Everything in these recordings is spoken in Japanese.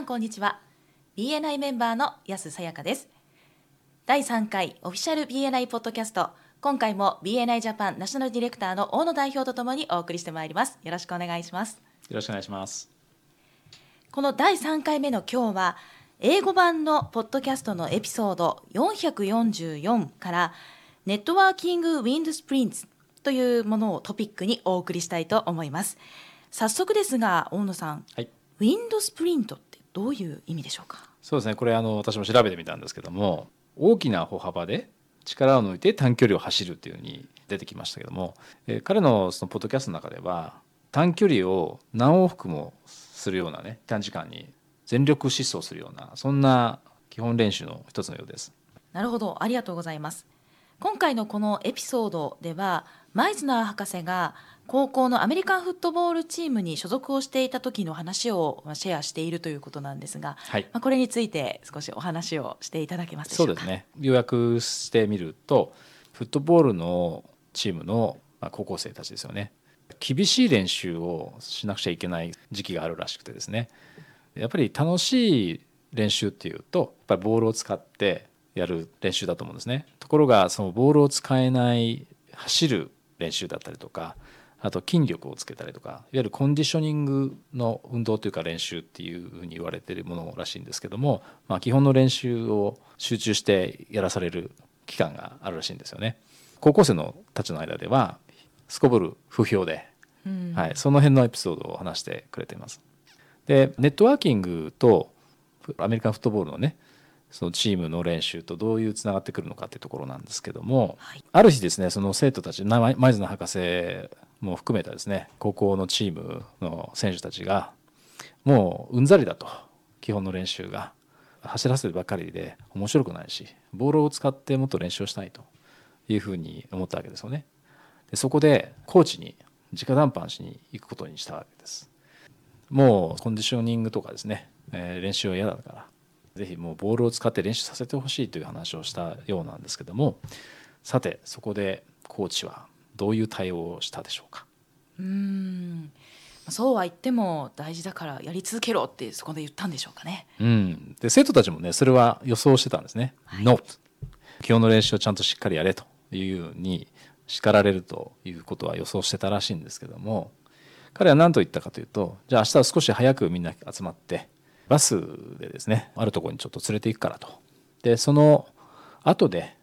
んこんにちは。BNI メンバーの安さやかです。第3回オフィシャル BNI ポッドキャスト。今回も BNI ジャパンナショナルディレクターの大野代表とともにお送りしてまいります。よろしくお願いします。よろしくお願いします。この第3回目の今日は英語版のポッドキャストのエピソード444からネットワーキングウィンドスプリンツというものをトピックにお送りしたいと思います。早速ですが大野さん、はい、ウィンドスプリントどういう意味でしょうか？そうですね。これあの私も調べてみたんですけども大きな歩幅で力を抜いて短距離を走るっていうふうに出てきましたけども、えー、彼のそのポッドキャストの中では短距離を何往復もするようなね短時間に全力疾走するようなそんな基本練習の一つのようです。なるほど。ありがとうございます。今回のこのエピソードではマイズナー博士が高校のアメリカンフットボールチームに所属をしていた時の話をシェアしているということなんですが、はい、まあ、これについて少しお話をしていただけますでしょうか？そうですね。要約してみるとフットボールのチームの高校生たちですよね。厳しい練習をしなくちゃいけない時期があるらしくてですね。やっぱり楽しい練習っていうとやっぱりボールを使ってやる練習だと思うんですね。ところがそのボールを使えない走る練習だったりとかあと筋力をつけたりとかいわゆるコンディショニングの運動というか練習っていうふうに言われているものらしいんですけども、まあ、基本の練習を集中してやらされる期間があるらしいんですよね。高校生のたちの間ではすこぶる不評で、うん、はい、その辺のエピソードを話してくれています。でネットワーキングとアメリカンフットボールのねそのチームの練習とどういうつながってくるのかっていうところなんですけども、はい、ある日ですねその生徒たちマイズナ博士も含めたですね高校のチームの選手たちがもううんざりだと基本の練習が走らせるばかりで面白くないしボールを使ってもっと練習をしたいというふうに思ったわけですよね。でそこでコーチに直談判しに行くことにしたわけです。もうコンディショニングとかですね、えー、練習は嫌だからぜひもうボールを使って練習させてほしいという話をしたようなんですけどもさてそこでコーチはどういう対応をしたでしょうか？うん。そうは言っても大事だからやり続けろってそこで言ったんでしょうかね。うん、で生徒たちもねそれは予想してたんですね。はい、No 基本の練習をちゃんとしっかりやれというふうに叱られるということは予想してたらしいんですけども彼は何と言ったかというとじゃあ明日は少し早くみんな集まってバスでですねあるところにちょっと連れて行くからと。でその後で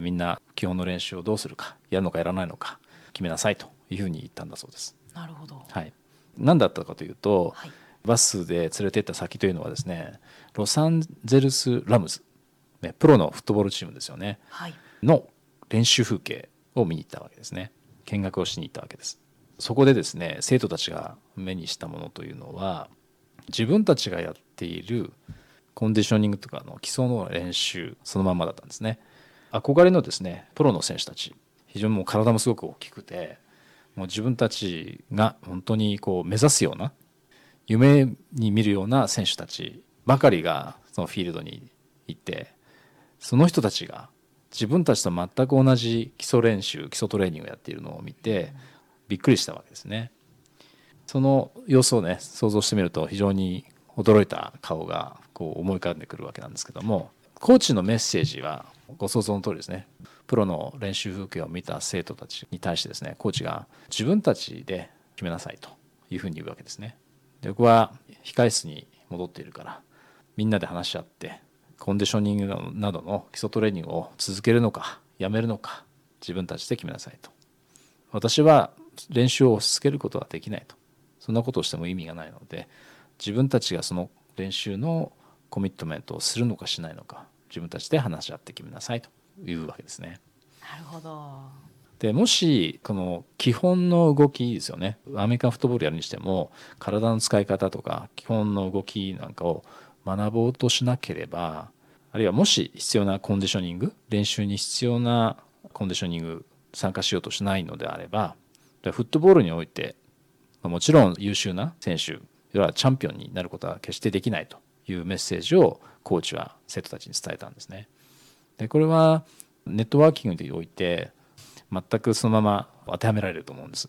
みんな基本の練習をどうするかやるのかやらないのか決めなさいというふうに言ったんだそうです。なるほど、はい、何だったかというと、はい、バスで連れて行った先というのはですねロサンゼルス・ラムズ、ね、プロのフットボールチームですよね、はい、の練習風景を見に行ったわけですね。見学をしに行ったわけです。そこでですね生徒たちが目にしたものというのは自分たちがやっているコンディショニングとかの基礎の練習そのままだったんですね憧れのですねプロの選手たち非常にもう体もすごく大きくてもう自分たちが本当にこう目指すような夢に見るような選手たちばかりがそのフィールドに行ってその人たちが自分たちと全く同じ基礎練習基礎トレーニングをやっているのを見てびっくりしたわけですね。その様子をね想像してみると非常に驚いた顔がこう思い浮かんでくるわけなんですけどもコーチのメッセージはご想像の通りですねプロの練習風景を見た生徒たちに対してですねコーチが自分たちで決めなさいというふうに言うわけですね。で僕は控室に戻っているからみんなで話し合ってコンディショニングなどの基礎トレーニングを続けるのかやめるのか自分たちで決めなさいと。私は練習を続けることはできないと。そんなことをしても意味がないので自分たちがその練習のコミットメントをするのかしないのか自分たちで話し合って決めなさいというわけですね。なるほどでもしこの基本の動きですよねアメリカンフットボールやるにしても体の使い方とか基本の動きなんかを学ぼうとしなければあるいはもし必要なコンディショニング練習に必要なコンディショニング参加しようとしないのであればフットボールにおいてもちろん優秀な選手要はチャンピオンになることは決してできないというメッセージをコーチは生徒たちに伝えたんですね。でこれはネットワーキングにおいて全くそのまま当てはめられると思うんです。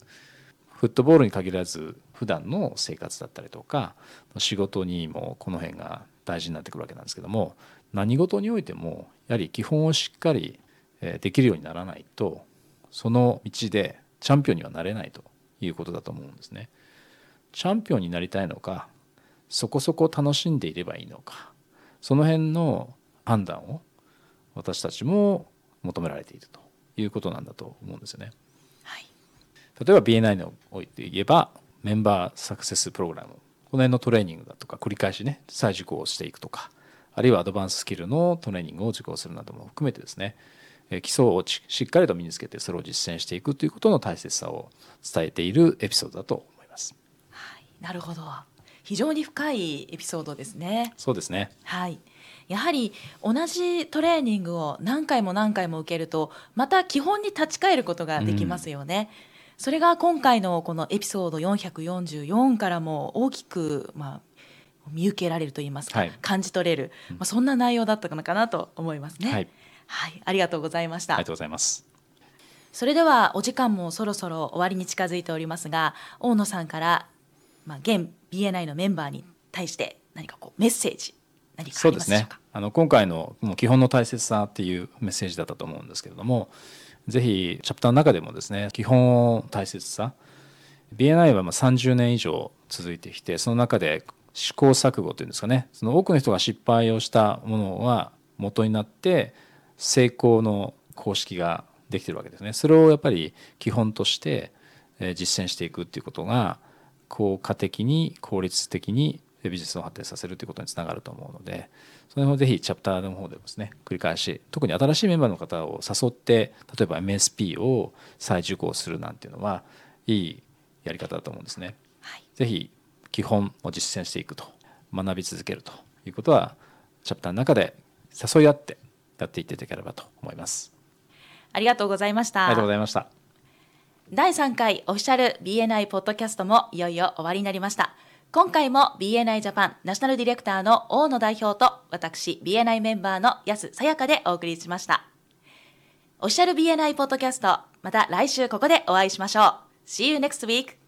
フットボールに限らず普段の生活だったりとか仕事にもこの辺が大事になってくるわけなんですけども何事においてもやはり基本をしっかりできるようにならないとその道でチャンピオンにはなれないということだと思うんですね。チャンピオンになりたいのかそこそこ楽しんでいればいいのかその辺の判断を私たちも求められているということなんだと思うんですよね。はい、例えば BNI において言えばメンバーサクセスプログラムこの辺のトレーニングだとか繰り返しね再受講をしていくとかあるいはアドバンススキルのトレーニングを受講するなども含めてですね基礎をしっかりと身につけてそれを実践していくということの大切さを伝えているエピソードだと思います。はい、なるほど非常に深いエピソードですね。そうですね。はい。やはり同じトレーニングを何回も何回も受けるとまた基本に立ち返ることができますよね。うんそれが今回のこのエピソード444からも大きく、まあ、見受けられると言いますか、はい、感じ取れる、まあ、そんな内容だったのかなと思いますね。はい、はい、ありがとうございました。ありがとうございます。それではお時間もそろそろ終わりに近づいておりますが大野さんから、まあ、現 BNI のメンバーに対して何かこうメッセージ何かありますでしょうか？あの今回のもう基本の大切さっていうメッセージだったと思うんですけれどもぜひチャプターの中でもですね基本大切さ。BNI はまあ30年以上続いてきてその中で試行錯誤というんですかね。その多くの人が失敗をしたものは元になって成功の公式ができてるわけですね。それをやっぱり基本として実践していくっていうことが効果的に効率的にビジネスを発展させるということにつながると思うのでその辺をぜひチャプターの方でですね繰り返し特に新しいメンバーの方を誘って例えば MSP を再受講するなんていうのはいいやり方だと思うんですね。はい、ぜひ基本を実践していくと学び続けるということはチャプターの中で誘い合ってやっていっていただければと思います。ありがとうございました。ありがとうございました。第3回オフィシャル BNI ポッドキャストもいよいよ終わりになりました。今回も BNI ジャパンナショナルディレクターの大野代表と私 BNI メンバーの安さやかでお送りしました。オフィシャル BNI ポッドキャストまた来週ここでお会いしましょう。See you next week!